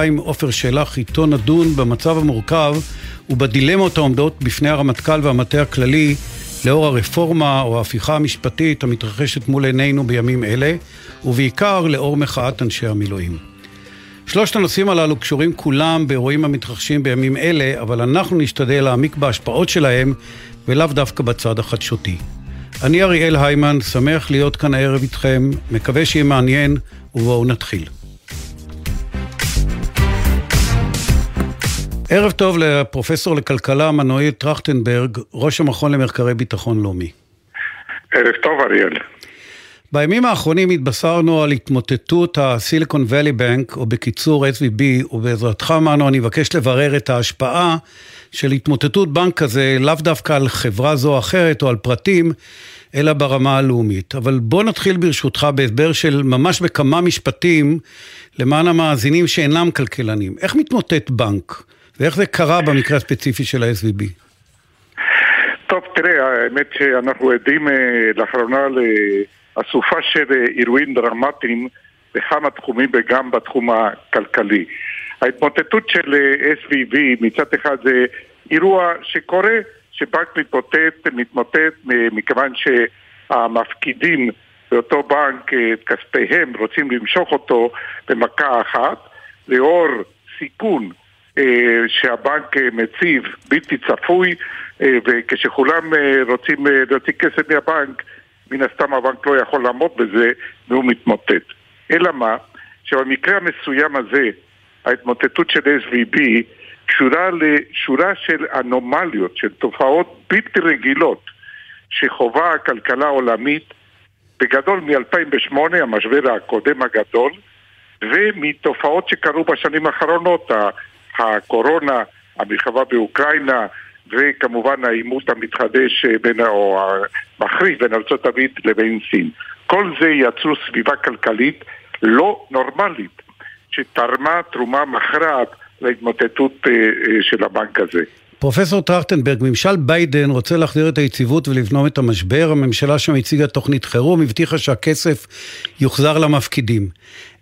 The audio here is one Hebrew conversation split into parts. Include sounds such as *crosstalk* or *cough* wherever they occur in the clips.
עם עופר שלח, איתו נדון במצב המורכב ובדילמות העומדות בפני הרמטכ"ל והמטה הכללי לאור הרפורמה או ההפיכה המשפטית המתרחשת מול עינינו בימים אלה, ובעיקר לאור מחאת אנשי המילואים. שלושת הנושאים הללו קשורים כולם באירועים המתרחשים בימים אלה, אבל אנחנו נשתדל להעמיק בהשפעות שלהם ולאו דווקא בצד החדשותי. אני אריאל היימן, שמח להיות כאן הערב איתכם, מקווה שיהיה מעניין, ובואו נתחיל. ערב טוב לפרופסור לכלכלה מנועי טרכטנברג, ראש המכון למחקרי ביטחון לאומי. ערב טוב אריאל. בימים האחרונים התבשרנו על התמוטטות הסיליקון ואלי בנק, או בקיצור SVB, ובעזרתך מנו אני מבקש לברר את ההשפעה של התמוטטות בנק כזה, לאו דווקא על חברה זו או אחרת או על פרטים, אלא ברמה הלאומית. אבל בוא נתחיל ברשותך בהסבר של ממש בכמה משפטים למען המאזינים שאינם כלכלנים. איך מתמוטט בנק? ואיך זה קרה במקרה הספציפי של ה-SVB? טוב, תראה, האמת שאנחנו עדים אה, לאחרונה לאסופה של אה, אירועים דרמטיים בכמה תחומים וגם בתחום הכלכלי. ההתמוטטות של אה, SVB מצד אחד זה אירוע שקורה, שבנק מתמוטט, מתמוטט מכיוון שהמפקידים באותו בנק את כספיהם רוצים למשוך אותו במכה אחת, לאור סיכון שהבנק אה, מציב בלתי צפוי אה, וכשכולם רוצים להוציא כסף מהבנק מן הסתם הבנק לא יכול לעמוד בזה והוא מתמוטט. אלא מה? שבמקרה המסוים הזה ההתמוטטות של SVB קשורה לשורה של אנומליות, של תופעות בלתי רגילות שחווה הכלכלה העולמית בגדול מ-2008, המשבר הקודם הגדול, ומתופעות שקרו בשנים האחרונות, הקורונה, המלחמה באוקראינה וכמובן העימות המתחדש אה, בין, או המחריף בין ארה"ב לבין סין. כל זה יצרו סביבה כלכלית לא נורמלית, שתרמה תרומה מכרעת להתמוטטות אה, אה, של הבנק הזה. פרופסור טרכטנברג, ממשל ביידן רוצה להחזיר את היציבות ולבנום את המשבר. הממשלה שם הציגה תוכנית חירום, הבטיחה שהכסף יוחזר למפקידים.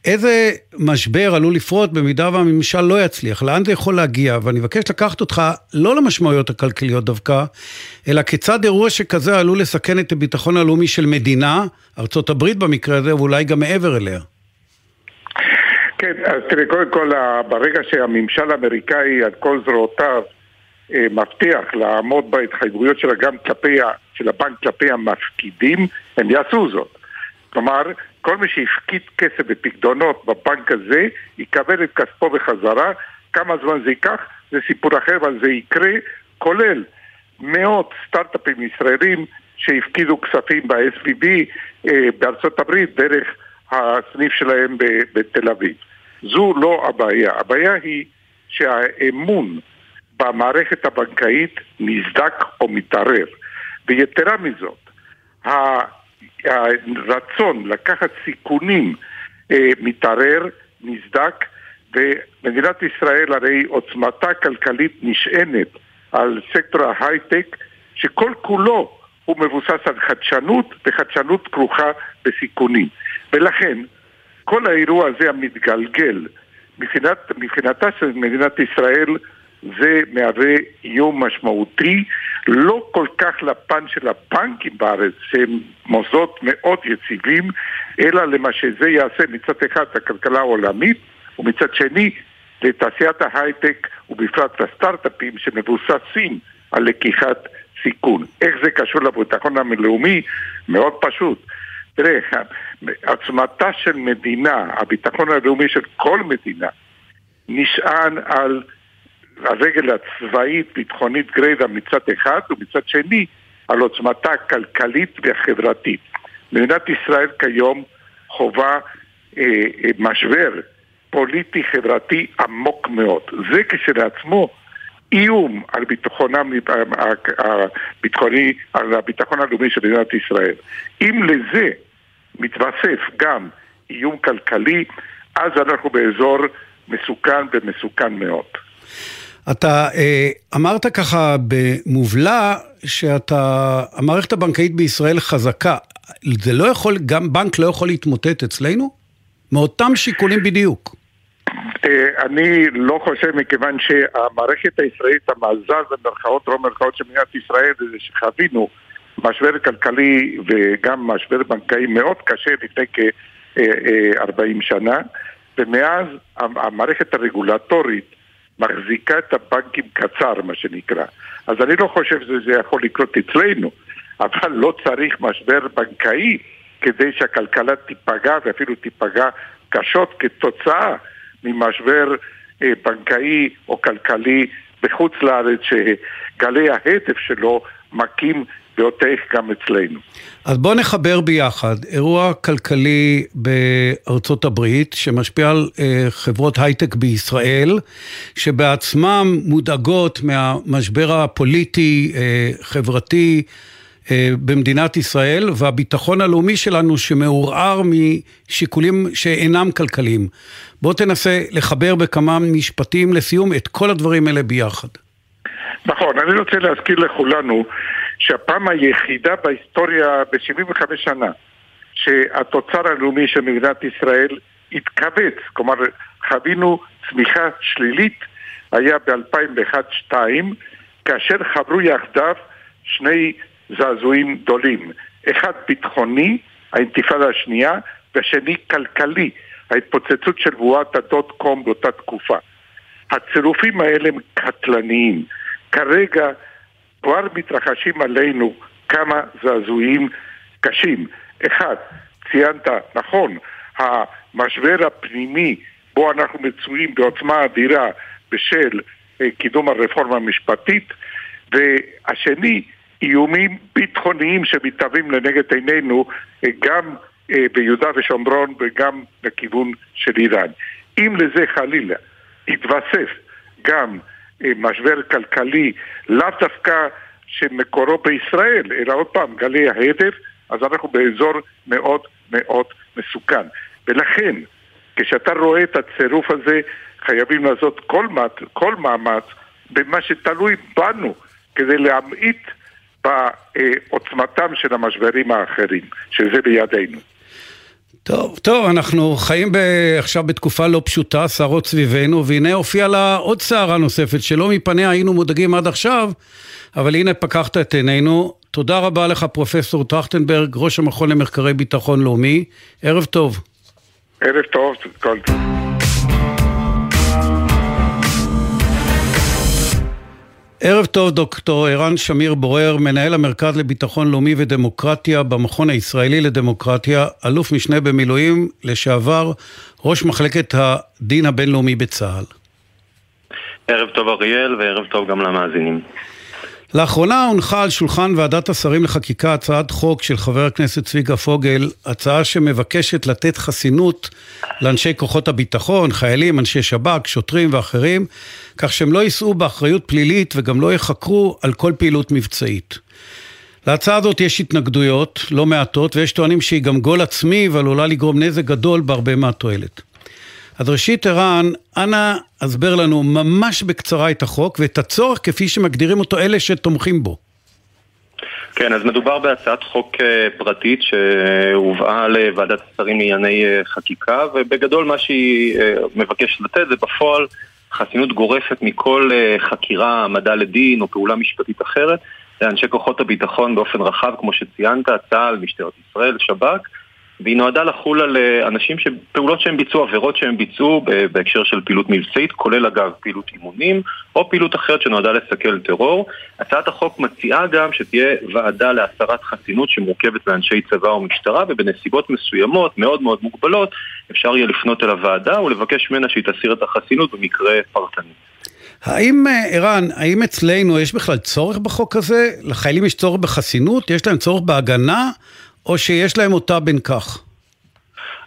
איזה משבר עלול לפרוט במידה והממשל לא יצליח? לאן זה יכול להגיע? ואני מבקש לקחת אותך לא למשמעויות הכלכליות דווקא, אלא כיצד אירוע שכזה עלול לסכן את הביטחון הלאומי של מדינה, ארצות הברית במקרה הזה, ואולי גם מעבר אליה. כן, אז תראה, קודם כל, ברגע שהממשל האמריקאי על כל זרועותיו מבטיח לעמוד בהתחייבויות שלה גם כלפי, של הבנק כלפי המפקידים, הם יעשו זאת. כלומר, כל מי שהפקיד כסף בפקדונות בבנק הזה, יקבל את כספו בחזרה. כמה זמן זה ייקח? זה סיפור אחר, אבל זה יקרה, כולל מאות סטארט-אפים ישראלים שהפקידו כספים ב-SVB אה, בארצות הברית דרך הסניף שלהם בתל אביב. זו לא הבעיה. הבעיה היא שהאמון במערכת הבנקאית נסדק או מתערער. ויתרה מזאת, הרצון לקחת סיכונים אה, מתערער, נסדק, ומדינת ישראל הרי עוצמתה הכלכלית נשענת על סקטור ההייטק שכל כולו הוא מבוסס על חדשנות, וחדשנות כרוכה בסיכונים. ולכן, כל האירוע הזה המתגלגל מבחינת, מבחינתה של מדינת ישראל זה מהווה איום משמעותי, לא כל כך לפן של הבנקים בארץ, שהם מוסדות מאוד יציבים, אלא למה שזה יעשה מצד אחד לכלכלה העולמית, ומצד שני לתעשיית ההייטק, ובפרט לסטארט-אפים שמבוססים על לקיחת סיכון. איך זה קשור לביטחון הלאומי? מאוד פשוט. תראה, עוצמתה של מדינה, הביטחון הלאומי של כל מדינה, נשען על הרגל הצבאית-ביטחונית גרידא מצד אחד, ומצד שני על עוצמתה הכלכלית והחברתית. מדינת ישראל כיום חווה אה, אה, משבר פוליטי-חברתי עמוק מאוד. זה כשלעצמו איום על ביטחונם הביטחוני, על הביטחון הלאומי של מדינת ישראל. אם לזה מתווסף גם איום כלכלי, אז אנחנו באזור מסוכן ומסוכן מאוד. אתה אה, אמרת ככה במובלע שאתה, המערכת הבנקאית בישראל חזקה. זה לא יכול, גם בנק לא יכול להתמוטט אצלנו? מאותם שיקולים בדיוק. אה, אני לא חושב מכיוון שהמערכת הישראלית, המאזן במרכאות, לא במרכאות של מדינת ישראל, זה שחווינו משבר כלכלי וגם משבר בנקאי מאוד קשה לפני כ-40 שנה, ומאז המערכת הרגולטורית מחזיקה את הבנקים קצר, מה שנקרא. אז אני לא חושב שזה יכול לקרות אצלנו, אבל לא צריך משבר בנקאי כדי שהכלכלה תיפגע ואפילו תיפגע קשות כתוצאה ממשבר אה, בנקאי או כלכלי בחוץ לארץ שגלי ההדף שלו מכים ועוטף גם אצלנו. אז בואו נחבר ביחד אירוע כלכלי בארצות הברית שמשפיע על אה, חברות הייטק בישראל, שבעצמם מודאגות מהמשבר הפוליטי, אה, חברתי, אה, במדינת ישראל, והביטחון הלאומי שלנו שמעורער משיקולים שאינם כלכליים. בוא תנסה לחבר בכמה משפטים לסיום את כל הדברים האלה ביחד. נכון, אני רוצה להזכיר לכולנו שהפעם היחידה בהיסטוריה ב-75 שנה שהתוצר הלאומי של מדינת ישראל התכווץ, כלומר חווינו צמיחה שלילית, היה ב-2001-2002, כאשר חברו יחדיו שני זעזועים גדולים. אחד ביטחוני, האינתיפאדה השנייה, והשני כלכלי, ההתפוצצות של בועת הדוט קום באותה תקופה. הצירופים האלה הם קטלניים. כרגע כבר מתרחשים עלינו כמה זעזועים קשים. אחד, ציינת, נכון, המשבר הפנימי בו אנחנו מצויים בעוצמה אדירה בשל אה, קידום הרפורמה המשפטית, והשני, איומים ביטחוניים שמתהווים לנגד עינינו אה, גם אה, ביהודה ושומרון וגם לכיוון של איראן. אם לזה חלילה יתווסף גם משבר כלכלי, לאו דווקא שמקורו בישראל, אלא עוד פעם, גלי ההדף, אז אנחנו באזור מאוד מאוד מסוכן. ולכן, כשאתה רואה את הצירוף הזה, חייבים לעשות כל, כל מאמץ במה שתלוי בנו כדי להמעיט בעוצמתם של המשברים האחרים, שזה בידינו. טוב, טוב, אנחנו חיים ב... עכשיו בתקופה לא פשוטה, סערות סביבנו, והנה הופיעה לה עוד סערה נוספת, שלא מפניה היינו מודאגים עד עכשיו, אבל הנה פקחת את עינינו. תודה רבה לך, פרופסור טרכטנברג, ראש המכון למחקרי ביטחון לאומי. ערב טוב. ערב טוב, כל טוב. ערב טוב, דוקטור ערן שמיר בורר, מנהל המרכז לביטחון לאומי ודמוקרטיה במכון הישראלי לדמוקרטיה, אלוף משנה במילואים, לשעבר ראש מחלקת הדין הבינלאומי בצה"ל. ערב טוב אריאל וערב טוב גם למאזינים. לאחרונה הונחה על שולחן ועדת השרים לחקיקה הצעת חוק של חבר הכנסת צביקה פוגל, הצעה שמבקשת לתת חסינות לאנשי כוחות הביטחון, חיילים, אנשי שב"כ, שוטרים ואחרים, כך שהם לא יישאו באחריות פלילית וגם לא יחקרו על כל פעילות מבצעית. להצעה הזאת יש התנגדויות לא מעטות, ויש טוענים שהיא גם גול עצמי ועלולה לגרום נזק גדול בהרבה מהתועלת. אז ראשית, ערן, אנא הסבר לנו ממש בקצרה את החוק ואת הצורך כפי שמגדירים אותו אלה שתומכים בו. כן, אז מדובר בהצעת חוק אה, פרטית שהובאה לוועדת השרים לענייני אה, חקיקה ובגדול מה שהיא אה, מבקשת לתת זה בפועל חסינות גורפת מכל חקירה, העמדה לדין או פעולה משפטית אחרת לאנשי כוחות הביטחון באופן רחב כמו שציינת, צה"ל, משטרת ישראל, שב"כ והיא נועדה לחול על אה, אנשים שפעולות שהם ביצעו, עבירות שהם ביצעו בהקשר של פעילות מבצעית, כולל אגב פעילות אימונים או פעילות אחרת שנועדה לסכל טרור. הצעת החוק מציעה גם שתהיה ועדה להסרת חסינות שמורכבת מאנשי צבא או משטרה ובנסיבות מסוימות, מאוד מאוד מוגבלות, אפשר יהיה לפנות אל הוועדה ולבקש ממנה שהיא תסיר את החסינות במקרה פרטני. האם, אה, ערן, האם אצלנו יש בכלל צורך בחוק הזה? לחיילים יש צורך בחסינות? יש להם צורך בהגנה? או שיש להם אותה בין כך?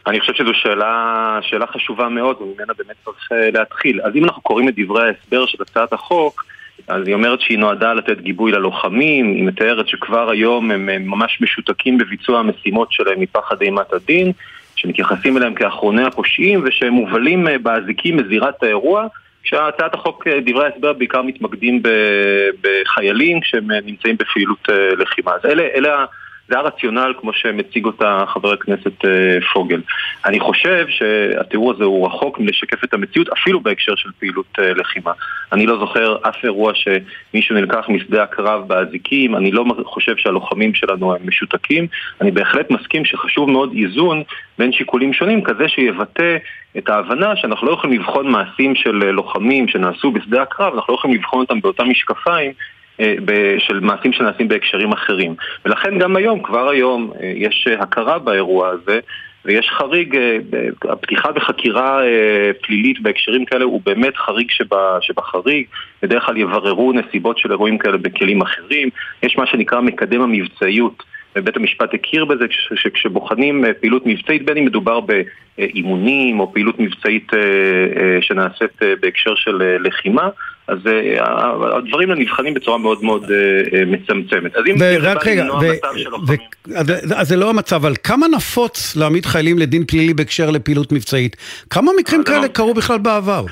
אני חושב שזו שאלה, שאלה חשובה מאוד, וממנה באמת צריך אה, להתחיל. אז אם אנחנו קוראים את דברי ההסבר של הצעת החוק, אז היא אומרת שהיא נועדה לתת גיבוי ללוחמים, היא מתארת שכבר היום הם ממש משותקים בביצוע המשימות שלהם מפחד אימת הדין, שמתייחסים אליהם כאחרוני הפושעים ושהם מובלים אה, באזיקים מזירת האירוע, כשהצעת החוק, אה, דברי ההסבר בעיקר מתמקדים בחיילים שהם נמצאים בפעילות לחימה. אז אלה, אלה זה הרציונל כמו שמציג אותה חבר הכנסת אה, פוגל. אני חושב שהתיאור הזה הוא רחוק מלשקף את המציאות אפילו בהקשר של פעילות אה, לחימה. אני לא זוכר אף אירוע שמישהו נלקח משדה הקרב באזיקים, אני לא חושב שהלוחמים שלנו הם משותקים, אני בהחלט מסכים שחשוב מאוד איזון בין שיקולים שונים כזה שיבטא את ההבנה שאנחנו לא יכולים לבחון מעשים של לוחמים שנעשו בשדה הקרב, אנחנו לא יכולים לבחון אותם באותם משקפיים אה, של מעשים שנעשים בהקשרים אחרים. ולכן גם היום, כבר היום, אה, יש הכרה באירוע הזה ויש חריג, אה, הפתיחה בחקירה פלילית בהקשרים כאלה הוא באמת חריג שבה, שבחריג, בדרך כלל יבררו נסיבות של אירועים כאלה בכלים אחרים, יש מה שנקרא מקדם המבצעיות ובית המשפט הכיר בזה שכשבוחנים פעילות מבצעית, בין אם מדובר באימונים או פעילות מבצעית שנעשית בהקשר של לחימה, אז הדברים נבחנים בצורה מאוד מאוד מצמצמת. אז אם ורק רגע, ו- ו- ו- אז זה לא המצב, אבל כמה נפוץ להעמיד חיילים לדין פלילי בהקשר לפעילות מבצעית? כמה מקרים כאלה לא. קרו בכלל בעבר?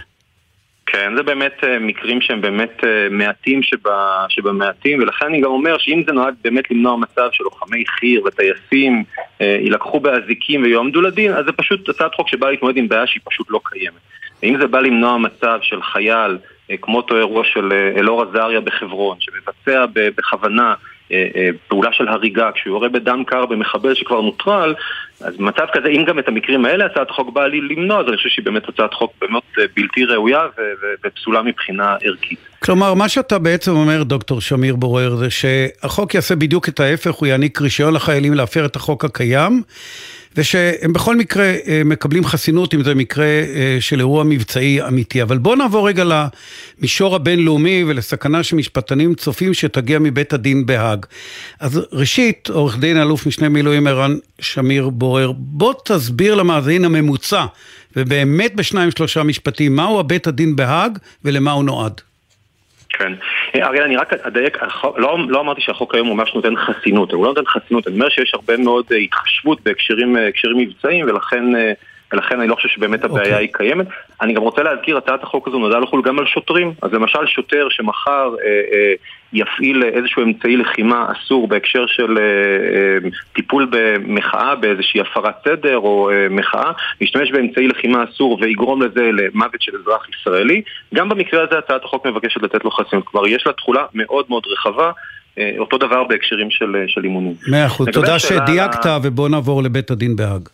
כן, זה באמת uh, מקרים שהם באמת uh, מעטים שבה, שבמעטים, ולכן אני גם אומר שאם זה נועד באמת למנוע מצב שלוחמי חי"ר וטייסים uh, יילקחו באזיקים ויועמדו לדין, אז זה פשוט הצעת חוק שבאה להתמודד עם בעיה שהיא פשוט לא קיימת. ואם זה בא למנוע מצב של חייל אה, כמו אותו אירוע של אה, אלאור עזריה בחברון, שמבצע בכוונה אה, פעולה של הריגה, כשהוא יורה בדם קר במחבל שכבר נוטרל, אז במצב כזה, אם גם את המקרים האלה הצעת החוק באה לי למנוע, אז אני חושב שהיא באמת הצעת חוק באמת בלתי ראויה ופסולה מבחינה ערכית. כלומר, מה שאתה בעצם אומר, דוקטור שמיר בורר, זה שהחוק יעשה בדיוק את ההפך, הוא יעניק רישיון לחיילים להפר את החוק הקיים. ושהם בכל מקרה אה, מקבלים חסינות אם זה מקרה אה, של אירוע מבצעי אמיתי. אבל בואו נעבור רגע למישור הבינלאומי ולסכנה שמשפטנים צופים שתגיע מבית הדין בהאג. אז ראשית, עורך דין אלוף משנה מילואים ערן שמיר בורר, בוא תסביר למאזין הממוצע, ובאמת בשניים שלושה משפטים, מהו הבית הדין בהאג ולמה הוא נועד. כן. אריאל, אני רק אדייק, לא, לא אמרתי שהחוק היום ממש נותן חסינות, הוא לא נותן חסינות, אני אומר שיש הרבה מאוד אה, התחשבות בהקשרים אה, מבצעיים ולכן... ולכן אני לא חושב שבאמת הבעיה okay. אוקיי. היא קיימת. אני גם רוצה להזכיר, הצעת החוק הזו נועדה לחול גם על שוטרים. אז למשל שוטר שמחר אה, אה, יפעיל איזשהו אמצעי לחימה אסור בהקשר של אה, אה, טיפול במחאה, באיזושהי הפרת סדר או אה, מחאה, ישתמש באמצעי לחימה אסור ויגרום לזה למוות של אזרח ישראלי. גם במקרה הזה הצעת החוק מבקשת לתת לו חסינות. כלומר, יש לה תחולה מאוד מאוד רחבה. אה, אותו דבר בהקשרים של, אה, של אימונים. מאה אחוז, תודה שדייקת לה... ובוא נעבור לבית הדין בהאג.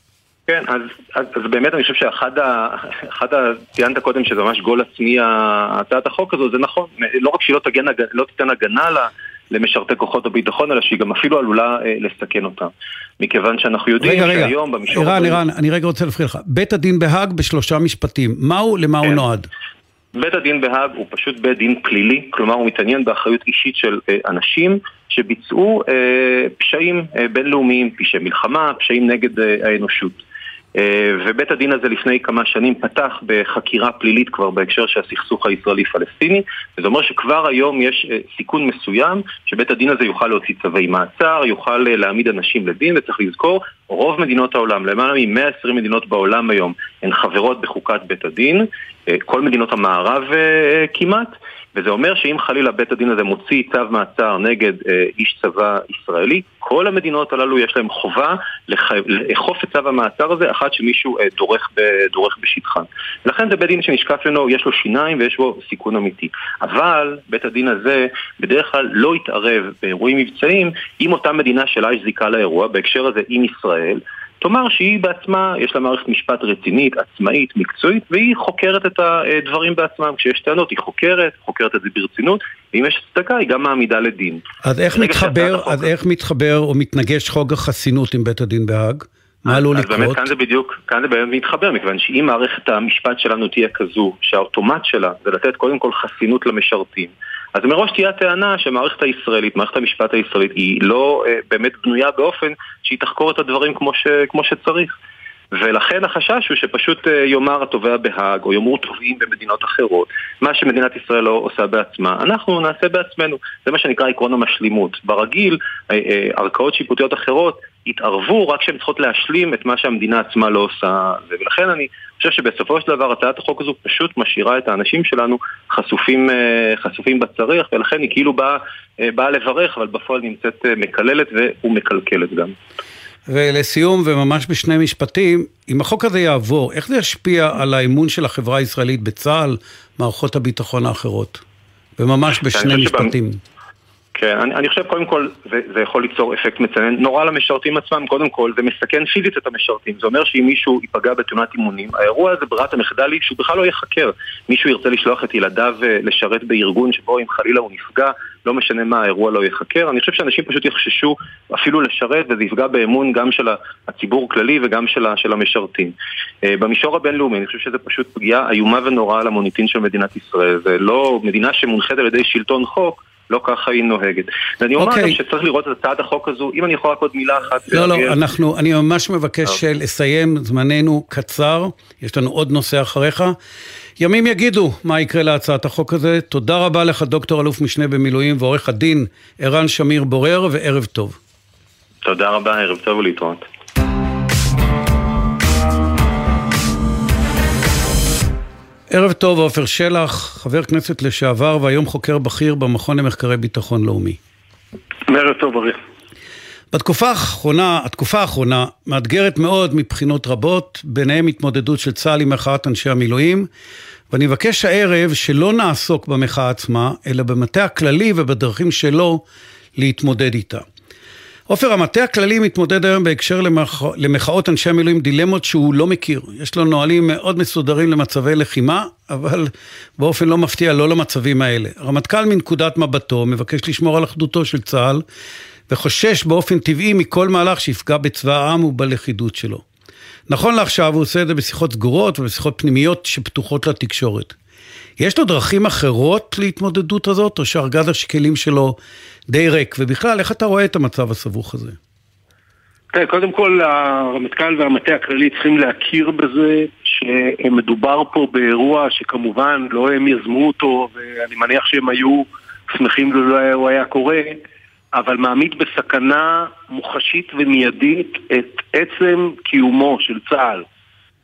כן, אז, אז, אז באמת אני חושב שאחד ה... אחד ה... ציינת קודם שזה ממש גול עצמי הצעת החוק הזו, זה נכון. לא רק שהיא לא, תגן, לא תיתן הגנה לה, למשרתי כוחות הביטחון, אלא שהיא גם אפילו עלולה אה, לסכן אותם. מכיוון שאנחנו יודעים רגע, שהיום רגע. במישור... ערן, ערן, אני רגע רוצה להפריע לך. בית הדין בהאג בשלושה משפטים, מהו, למה כן. הוא נועד? בית הדין בהאג הוא פשוט בית דין פלילי, כלומר הוא מתעניין באחריות אישית של אה, אנשים שביצעו אה, פשעים אה, בינלאומיים, פשעי מלחמה, פשעים נגד אה, האנושות. אה, ובית הדין הזה לפני כמה שנים פתח בחקירה פלילית כבר בהקשר של הסכסוך הישראלי-פלסטיני וזה אומר שכבר היום יש אה, סיכון מסוים שבית הדין הזה יוכל להוציא צווי מעצר, יוכל אה, להעמיד אנשים לדין וצריך לזכור, רוב מדינות העולם, למעלה מ-120 מדינות בעולם היום הן חברות בחוקת בית הדין, כל מדינות המערב כמעט וזה אומר שאם חלילה בית הדין הזה מוציא צו מעצר נגד אה, איש צבא ישראלי, כל המדינות הללו יש להם חובה. לאכוף את צו המעצר הזה אחת שמישהו אה, דורך, ב... דורך בשטחן. ולכן זה בית דין שנשקף לנו, יש לו שיניים ויש בו סיכון אמיתי. אבל בית הדין הזה בדרך כלל לא יתערב באירועים מבצעיים עם אותה מדינה שלה יש זיקה לאירוע, בהקשר הזה עם ישראל. תאמר שהיא בעצמה, יש לה מערכת משפט רצינית, עצמאית, מקצועית, והיא חוקרת את הדברים בעצמם. כשיש טענות היא חוקרת, חוקרת את זה ברצינות, ואם יש הצדקה היא גם מעמידה לדין. אז איך מתחבר, אז איך מתחבר או מתנגש חוק החסינות עם בית הדין בהאג? מה עלול לקרות? אז באמת כאן זה בדיוק, כאן זה באמת מתחבר, מכיוון שאם מערכת המשפט שלנו תהיה כזו, שהאוטומט שלה זה לתת קודם כל חסינות למשרתים, אז מראש תהיה הטענה שהמערכת הישראלית, מערכת המשפט הישראלית, היא לא אה, באמת בנויה באופן שהיא תחקור את הדברים כמו, ש, כמו שצריך. ולכן החשש הוא שפשוט אה, יאמר התובע בהאג, או יאמרו תובעים במדינות אחרות, מה שמדינת ישראל לא עושה בעצמה, אנחנו נעשה בעצמנו. זה מה שנקרא עקרון המשלימות. ברגיל, אה, אה, ערכאות שיפוטיות אחרות יתערבו רק כשהן צריכות להשלים את מה שהמדינה עצמה לא עושה. ולכן אני חושב שבסופו של דבר הצעת החוק הזו פשוט משאירה את האנשים שלנו חשופים, אה, חשופים בצריח, ולכן היא כאילו באה, אה, באה לברך, אבל בפועל נמצאת אה, מקללת ומקלקלת גם. ולסיום, וממש בשני משפטים, אם החוק הזה יעבור, איך זה ישפיע על האמון של החברה הישראלית בצה"ל, מערכות הביטחון האחרות? וממש בשני משפטים. שבא... כן, אני, אני חושב קודם כל זה, זה יכול ליצור אפקט מצנן נורא למשרתים עצמם, קודם כל זה מסכן פיזית את המשרתים, זה אומר שאם מישהו ייפגע בתאונת אימונים, האירוע הזה ברירת המחדל היא שהוא בכלל לא ייחקר. מישהו ירצה לשלוח את ילדיו אה, לשרת בארגון שבו אם חלילה הוא נפגע, לא משנה מה, האירוע לא ייחקר. אני חושב שאנשים פשוט יחששו אפילו לשרת וזה יפגע באמון גם של הציבור הכללי וגם של, של המשרתים. אה, במישור הבינלאומי אני חושב שזה פשוט פגיעה איומה ונוראה למוניטין של מדינת ישראל. זה לא מדינה שמונחית על ידי שלטון חוק. לא ככה היא נוהגת. ואני אומר okay. אוקיי. גם שצריך לראות את הצעת החוק הזו, אם אני יכול רק עוד מילה אחת. לא, לא, אנחנו, אני ממש מבקש okay. אוקיי. לסיים, זמננו קצר, יש לנו עוד נושא אחריך. ימים יגידו מה יקרה להצעת החוק הזה. תודה רבה לך, דוקטור אלוף משנה במילואים ועורך הדין ערן שמיר בורר, וערב טוב. תודה רבה, ערב טוב ולהתראות. ערב טוב, עופר שלח, חבר כנסת לשעבר והיום חוקר בכיר במכון למחקרי ביטחון לאומי. ערב טוב, אריה. בתקופה האחרונה, התקופה האחרונה מאתגרת מאוד מבחינות רבות, ביניהם התמודדות של צה"ל עם מחאת אנשי המילואים, ואני מבקש הערב שלא נעסוק במחאה עצמה, אלא במטה הכללי ובדרכים שלו להתמודד איתה. עופר, המטה הכללי מתמודד היום בהקשר למח... למחאות אנשי המילואים דילמות שהוא לא מכיר. יש לו נהלים מאוד מסודרים למצבי לחימה, אבל באופן לא מפתיע לא למצבים האלה. הרמטכ"ל מנקודת מבטו מבקש לשמור על אחדותו של צה"ל, וחושש באופן טבעי מכל מהלך שיפגע בצבא העם ובלכידות שלו. נכון לעכשיו הוא עושה את זה בשיחות סגורות ובשיחות פנימיות שפתוחות לתקשורת. יש לו דרכים אחרות להתמודדות הזאת, או שארגז השקלים שלו די ריק? ובכלל, איך אתה רואה את המצב הסבוך הזה? תראה, קודם כל הרמטכ"ל והמטה הכללי צריכים להכיר בזה שמדובר פה באירוע שכמובן לא הם יזמו אותו ואני מניח שהם היו שמחים לו הוא היה קורה אבל מעמיד בסכנה מוחשית ומיידית את עצם קיומו של צה"ל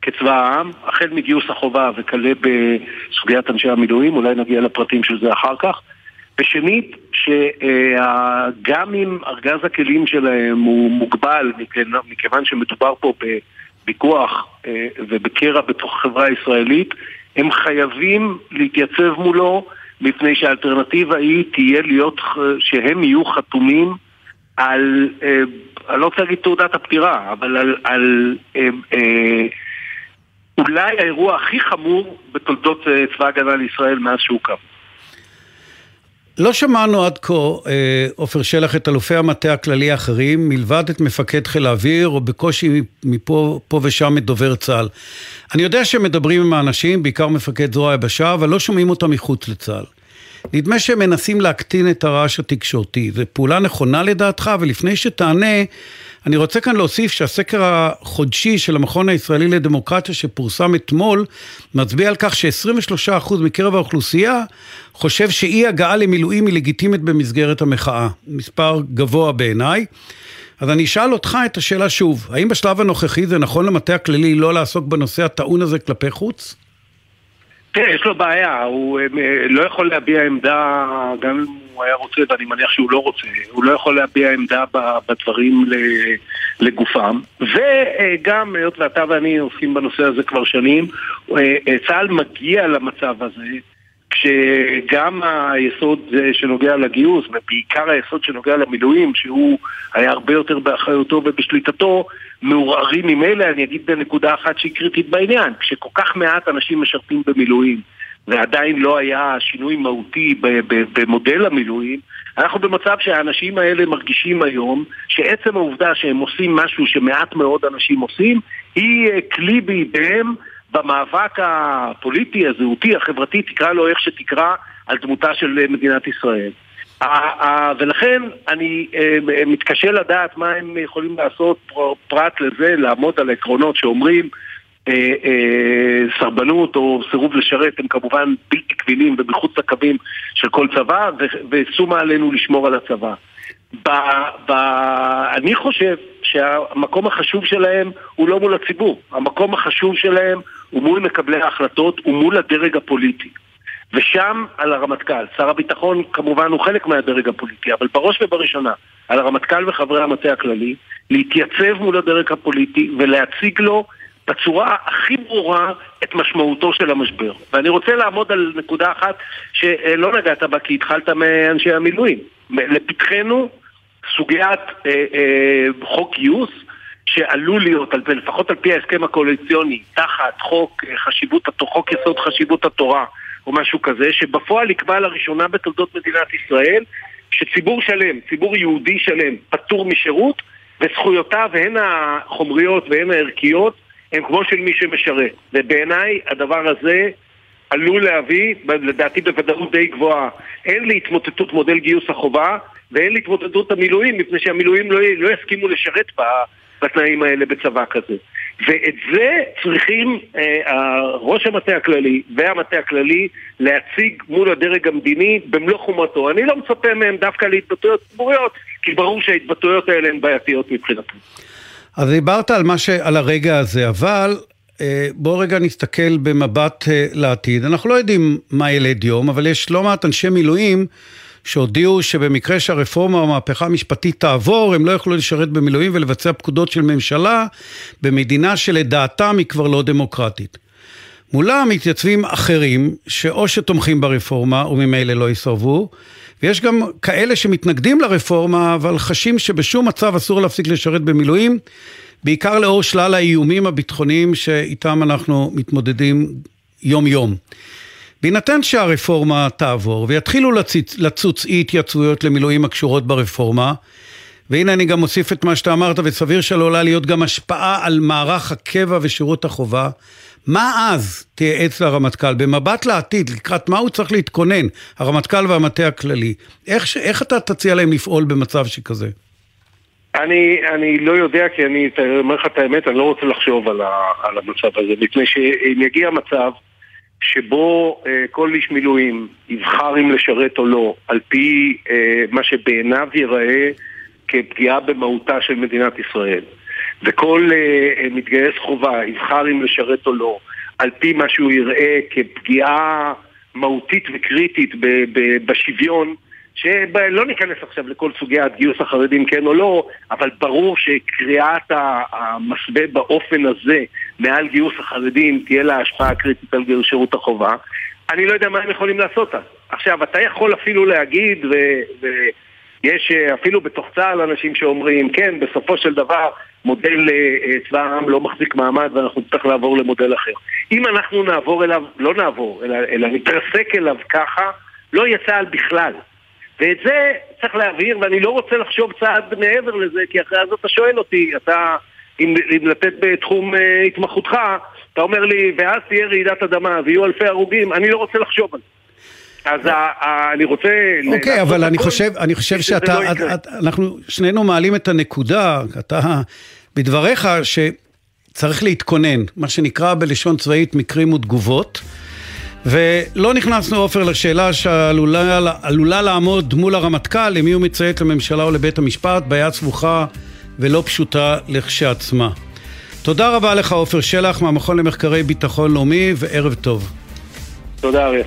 כצבא העם, החל מגיוס החובה וכלה בסוגיית אנשי המילואים, אולי נגיע לפרטים של זה אחר כך. ושנית, שגם אם ארגז הכלים שלהם הוא מוגבל, מכיוון שמדובר פה בוויכוח אה, ובקרע בתוך החברה הישראלית, הם חייבים להתייצב מולו, מפני שהאלטרנטיבה היא תהיה להיות, שהם יהיו חתומים על, אה, אני לא רוצה להגיד תעודת הפטירה, אבל על, על אה, אולי האירוע הכי חמור בתולדות צבא הגנה לישראל מאז שהוקם. לא שמענו עד כה, אה, עופר שלח, את אלופי המטה הכללי האחרים, מלבד את מפקד חיל האוויר, או בקושי מפה פה ושם את דובר צה"ל. אני יודע שהם מדברים עם האנשים, בעיקר מפקד זרוע היבשה, אבל לא שומעים אותם מחוץ לצה"ל. נדמה שהם מנסים להקטין את הרעש התקשורתי. זו פעולה נכונה לדעתך, ולפני שתענה, אני רוצה כאן להוסיף שהסקר החודשי של המכון הישראלי לדמוקרטיה שפורסם אתמול, מצביע על כך ש-23% מקרב האוכלוסייה חושב שאי הגעה למילואים היא לגיטימית במסגרת המחאה. מספר גבוה בעיניי. אז אני אשאל אותך את השאלה שוב, האם בשלב הנוכחי זה נכון למטה הכללי לא לעסוק בנושא הטעון הזה כלפי חוץ? תראה, יש לו בעיה, הוא אה, לא יכול להביע עמדה, גם אם הוא היה רוצה, ואני מניח שהוא לא רוצה, הוא לא יכול להביע עמדה בדברים לגופם. וגם, היות ואתה ואני עוסקים בנושא הזה כבר שנים, אה, אה, צה"ל מגיע למצב הזה כשגם היסוד שנוגע לגיוס, ובעיקר היסוד שנוגע למילואים, שהוא היה הרבה יותר באחריותו ובשליטתו, מעורערים ממילא, אני אגיד בנקודה אחת שהיא קריטית בעניין, כשכל כך מעט אנשים משרתים במילואים ועדיין לא היה שינוי מהותי במודל המילואים, אנחנו במצב שהאנשים האלה מרגישים היום שעצם העובדה שהם עושים משהו שמעט מאוד אנשים עושים, היא אה, כלי בידיהם במאבק הפוליטי, הזהותי, החברתי, תקרא לו איך שתקרא, על דמותה של אה, מדינת ישראל. ולכן אני אה, מתקשה לדעת מה הם יכולים לעשות פרט לזה, לעמוד על עקרונות שאומרים סרבנות או סירוב לשרת הם כמובן בלתי קבילים ומחוץ לקווים של כל צבא ושומה עלינו לשמור על הצבא. ב, ב, אני חושב שהמקום החשוב שלהם הוא לא מול הציבור, המקום החשוב שלהם הוא מול מקבלי ההחלטות, הוא מול הדרג הפוליטי. ושם על הרמטכ"ל, שר הביטחון כמובן הוא חלק מהדרג הפוליטי, אבל בראש ובראשונה על הרמטכ"ל וחברי המטה הכללי להתייצב מול הדרג הפוליטי ולהציג לו בצורה הכי ברורה את משמעותו של המשבר. ואני רוצה לעמוד על נקודה אחת שלא נגעת בה כי התחלת מאנשי המילואים. לפתחנו סוגיית אה, אה, חוק גיוס שעלול להיות, לפחות על פי ההסכם הקואליציוני, תחת חוק אה, חשיבות, חוק יסוד חשיבות התורה או משהו כזה, שבפועל יקבע לראשונה בתולדות מדינת ישראל שציבור שלם, ציבור יהודי שלם, פטור משירות וזכויותיו, הן החומריות והן הערכיות, הן כמו של מי שמשרת. ובעיניי הדבר הזה עלול להביא, לדעתי בוודאות די גבוהה, הן להתמוטטות מודל גיוס החובה והן להתמוטטות המילואים, מפני שהמילואים לא, לא יסכימו לשרת בתנאים האלה בצבא כזה. ואת זה צריכים אה, ראש המטה הכללי והמטה הכללי להציג מול הדרג המדיני במלוא חומרתו. אני לא מצפה מהם דווקא להתבטאויות ציבוריות, כי ברור שההתבטאויות האלה הן בעייתיות מבחינתם. אז דיברת על, ש... על הרגע הזה, אבל אה, בואו רגע נסתכל במבט אה, לעתיד. אנחנו לא יודעים מה ילד יום, אבל יש לא מעט אנשי מילואים שהודיעו שבמקרה שהרפורמה או המהפכה המשפטית תעבור, הם לא יוכלו לשרת במילואים ולבצע פקודות של ממשלה במדינה שלדעתם היא כבר לא דמוקרטית. מולם מתייצבים אחרים שאו שתומכים ברפורמה וממילא לא יסרבו, ויש גם כאלה שמתנגדים לרפורמה, אבל חשים שבשום מצב אסור להפסיק לשרת במילואים, בעיקר לאור שלל האיומים הביטחוניים שאיתם אנחנו מתמודדים יום-יום. בהינתן שהרפורמה תעבור ויתחילו לצוץ, אי התייצבויות למילואים הקשורות ברפורמה, והנה אני גם מוסיף את מה שאתה אמרת, וסביר שעלולה להיות גם השפעה על מערך הקבע ושירות החובה, מה אז תייעץ לרמטכ"ל? במבט לעתיד, לקראת מה הוא צריך להתכונן, הרמטכ"ל והמטה הכללי? איך, איך אתה תציע להם לפעול במצב שכזה? אני, אני לא יודע, כי אני אומר לך את האמת, אני לא רוצה לחשוב על, ה, על המצב הזה, מפני שאם יגיע מצב שבו אה, כל איש מילואים יבחר אם לשרת או לא, על פי אה, מה שבעיניו ייראה כפגיעה במהותה של מדינת ישראל, וכל uh, מתגייס חובה יבחר אם לשרת או לא, על פי מה שהוא יראה כפגיעה מהותית וקריטית ב- ב- בשוויון, שלא ניכנס עכשיו לכל סוגיית גיוס החרדים כן או לא, אבל ברור שקריאת המסווה באופן הזה מעל גיוס החרדים תהיה לה השפעה קריטית על שירות החובה. אני לא יודע מה הם יכולים לעשות אז. עכשיו, אתה יכול אפילו להגיד, ויש ו- אפילו בתוך צה"ל אנשים שאומרים, כן, בסופו של דבר מודל אה, אה, צבא העם לא מחזיק מעמד ואנחנו נצטרך לעבור למודל אחר. אם אנחנו נעבור אליו, לא נעבור, אלא, אלא נתרסק אליו ככה, לא יהיה צה"ל בכלל. ואת זה צריך להבהיר, ואני לא רוצה לחשוב צעד מעבר לזה, כי אחרי זה אתה שואל אותי, אתה, אם, אם לתת בתחום uh, התמחותך, אתה אומר לי, ואז תהיה רעידת אדמה ויהיו אלפי הרוגים, אני לא רוצה לחשוב על זה. אז אני רוצה... אוקיי, אבל אני חושב, אני חושב שאתה, לא אנחנו שנינו מעלים את הנקודה, אתה בדבריך שצריך להתכונן, מה שנקרא בלשון צבאית מקרים ותגובות. ולא נכנסנו, עופר, לשאלה שעלולה לעמוד מול הרמטכ"ל, למי הוא מציית לממשלה או לבית המשפט, בעיה סבוכה ולא פשוטה לכשעצמה. תודה רבה לך, עופר שלח, מהמכון למחקרי ביטחון לאומי, וערב טוב. תודה, אריה.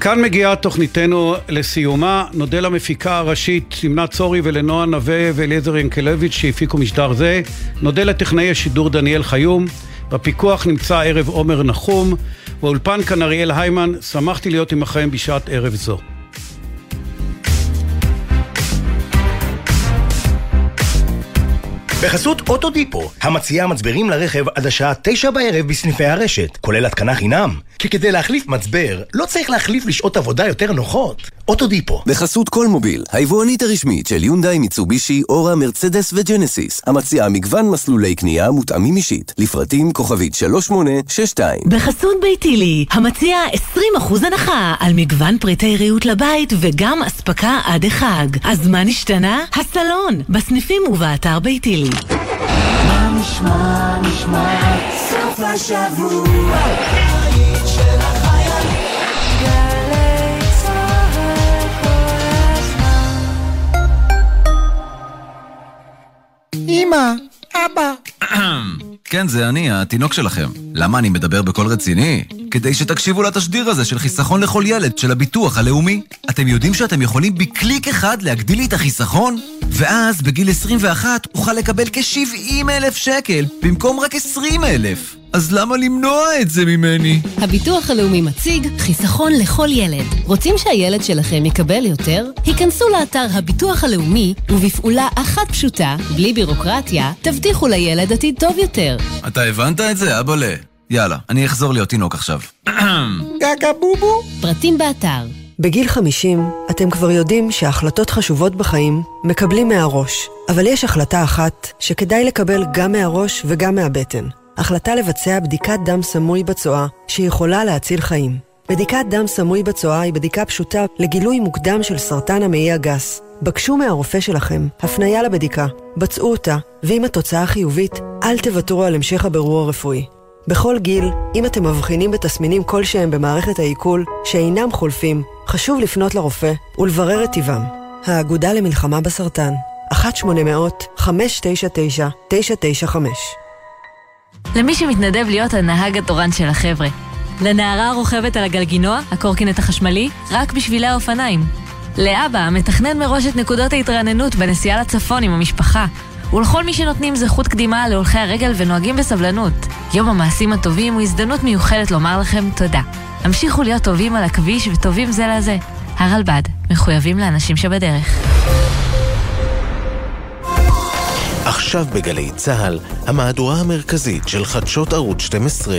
כאן מגיעה תוכניתנו לסיומה. נודה למפיקה הראשית, תמנת צורי ולנועה נווה ואליעזר ינקלביץ' שהפיקו משדר זה. נודה לטכנאי השידור דניאל חיום. בפיקוח נמצא ערב עומר נחום. באולפן כאן אריאל היימן. שמחתי להיות עמכם בשעת ערב זו. בחסות אוטודיפו, המציעה מצברים לרכב עד השעה תשע בערב בסניפי הרשת, כולל התקנה חינם. כי כדי להחליף מצבר, לא צריך להחליף לשעות עבודה יותר נוחות. אוטודיפו. בחסות כל מוביל, היבואנית הרשמית של יונדאי, מיצובישי, אורה, מרצדס וג'נסיס, המציעה מגוון מסלולי קנייה מותאמים אישית, לפרטים כוכבית 3862. בחסות ביתילי, המציע 20% הנחה על מגוון פריטי ריהוט לבית וגם אספקה עד החג. אז מה נשתנה? הסלון, בסניפים ובאתר ביתילי. מה נשמע, נשמע, סוף השבוע אמא, אבא. *clears throat* כן, זה אני, התינוק שלכם. למה אני מדבר בקול רציני? כדי שתקשיבו לתשדיר הזה של חיסכון לכל ילד של הביטוח הלאומי. אתם יודעים שאתם יכולים בקליק אחד להגדיל לי את החיסכון? ואז בגיל 21 אוכל לקבל כ-70 אלף שקל במקום רק 20 אלף. אז למה למנוע את זה ממני? הביטוח הלאומי מציג חיסכון לכל ילד. רוצים שהילד שלכם יקבל יותר? היכנסו לאתר הביטוח הלאומי, ובפעולה אחת פשוטה, בלי בירוקרטיה, תבטיחו לילד עתיד טוב יותר. אתה הבנת את זה, אבאלה? יאללה, אני אחזור להיות תינוק עכשיו. גגה בובו. פרטים באתר. בגיל 50 אתם כבר יודעים שהחלטות חשובות בחיים מקבלים מהראש, אבל יש החלטה אחת שכדאי לקבל גם מהראש וגם מהבטן. החלטה לבצע בדיקת דם סמוי בצואה שיכולה להציל חיים. בדיקת דם סמוי בצואה היא בדיקה פשוטה לגילוי מוקדם של סרטן המעי הגס. בקשו מהרופא שלכם הפניה לבדיקה, בצעו אותה, ואם התוצאה חיובית, אל תוותרו על המשך הבירור הרפואי. בכל גיל, אם אתם מבחינים בתסמינים כלשהם במערכת העיכול שאינם חולפים, חשוב לפנות לרופא ולברר את טיבם. האגודה למלחמה בסרטן, 1-800-599-995 למי שמתנדב להיות הנהג התורן של החבר'ה. לנערה הרוכבת על הגלגינוע, הקורקינט החשמלי, רק בשבילי האופניים. לאבא המתכנן מראש את נקודות ההתרעננות בנסיעה לצפון עם המשפחה. ולכל מי שנותנים זכות קדימה להולכי הרגל ונוהגים בסבלנות. יום המעשים הטובים הוא הזדמנות מיוחדת לומר לכם תודה. המשיכו להיות טובים על הכביש וטובים זה לזה. הרלב"ד, מחויבים לאנשים שבדרך. עכשיו בגלי צה"ל, המהדורה המרכזית של חדשות ערוץ 12.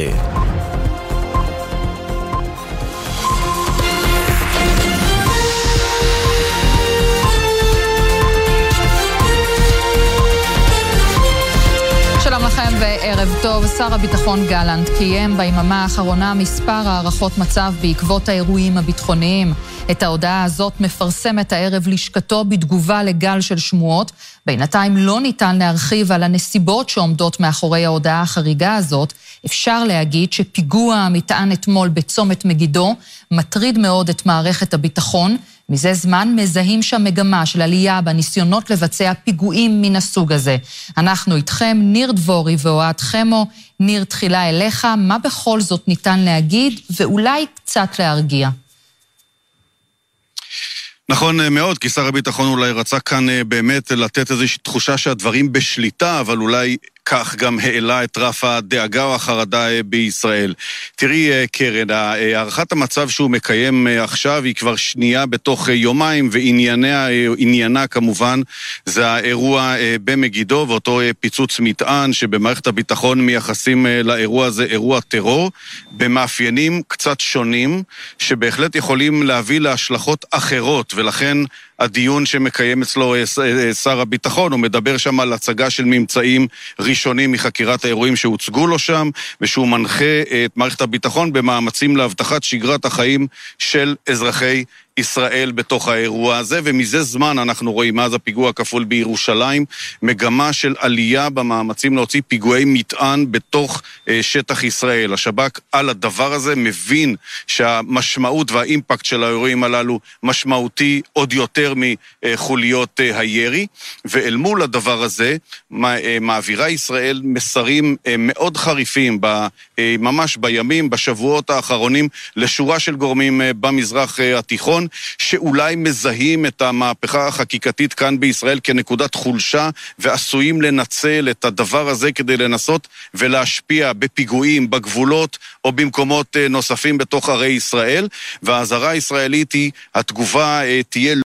ערב טוב, שר הביטחון גלנט קיים ביממה האחרונה מספר הערכות מצב בעקבות האירועים הביטחוניים. את ההודעה הזאת מפרסמת הערב לשכתו בתגובה לגל של שמועות. בינתיים לא ניתן להרחיב על הנסיבות שעומדות מאחורי ההודעה החריגה הזאת. אפשר להגיד שפיגוע המטען אתמול בצומת מגידו מטריד מאוד את מערכת הביטחון. מזה זמן מזהים שם מגמה של עלייה בניסיונות לבצע פיגועים מן הסוג הזה. אנחנו איתכם, ניר דבורי ואוהד חמו. ניר, תחילה אליך, מה בכל זאת ניתן להגיד, ואולי קצת להרגיע? נכון אה, מאוד, כי שר הביטחון אולי רצה כאן אה, באמת לתת איזושהי תחושה שהדברים בשליטה, אבל אולי כך גם העלה את רף הדאגה או החרדה אה, בישראל. תראי, אה, קרן, אה, הערכת המצב שהוא מקיים עכשיו היא כבר שנייה בתוך יומיים, ועניינה כמובן זה האירוע במגידו ואותו פיצוץ מטען שבמערכת הביטחון מייחסים לאירוע הזה אירוע טרור, במאפיינים קצת שונים, שבהחלט יכולים להביא להשלכות אחרות, ולכן הדיון שמקיים אצלו אה, אה, שר הביטחון, הוא מדבר שם על הצגה של ממצאים ראשונים מחקירת האירועים שהוצגו לו שם, ושהוא מנחה את מערכת הביטחון במאמצים להבטחת שגרת החיים של אזרחי ישראל בתוך האירוע הזה, ומזה זמן אנחנו רואים, מאז הפיגוע הכפול בירושלים, מגמה של עלייה במאמצים להוציא פיגועי מטען בתוך אה, שטח ישראל. השב"כ על הדבר הזה מבין שהמשמעות והאימפקט של האירועים הללו משמעותי עוד יותר מחוליות אה, הירי, ואל מול הדבר הזה אה, מעבירה ישראל מסרים אה, מאוד חריפים, ב, אה, ממש בימים, בשבועות האחרונים, לשורה של גורמים אה, במזרח אה, התיכון. שאולי מזהים את המהפכה החקיקתית כאן בישראל כנקודת חולשה ועשויים לנצל את הדבר הזה כדי לנסות ולהשפיע בפיגועים, בגבולות או במקומות אה, נוספים בתוך ערי ישראל. והאזהרה הישראלית היא, התגובה אה, תהיה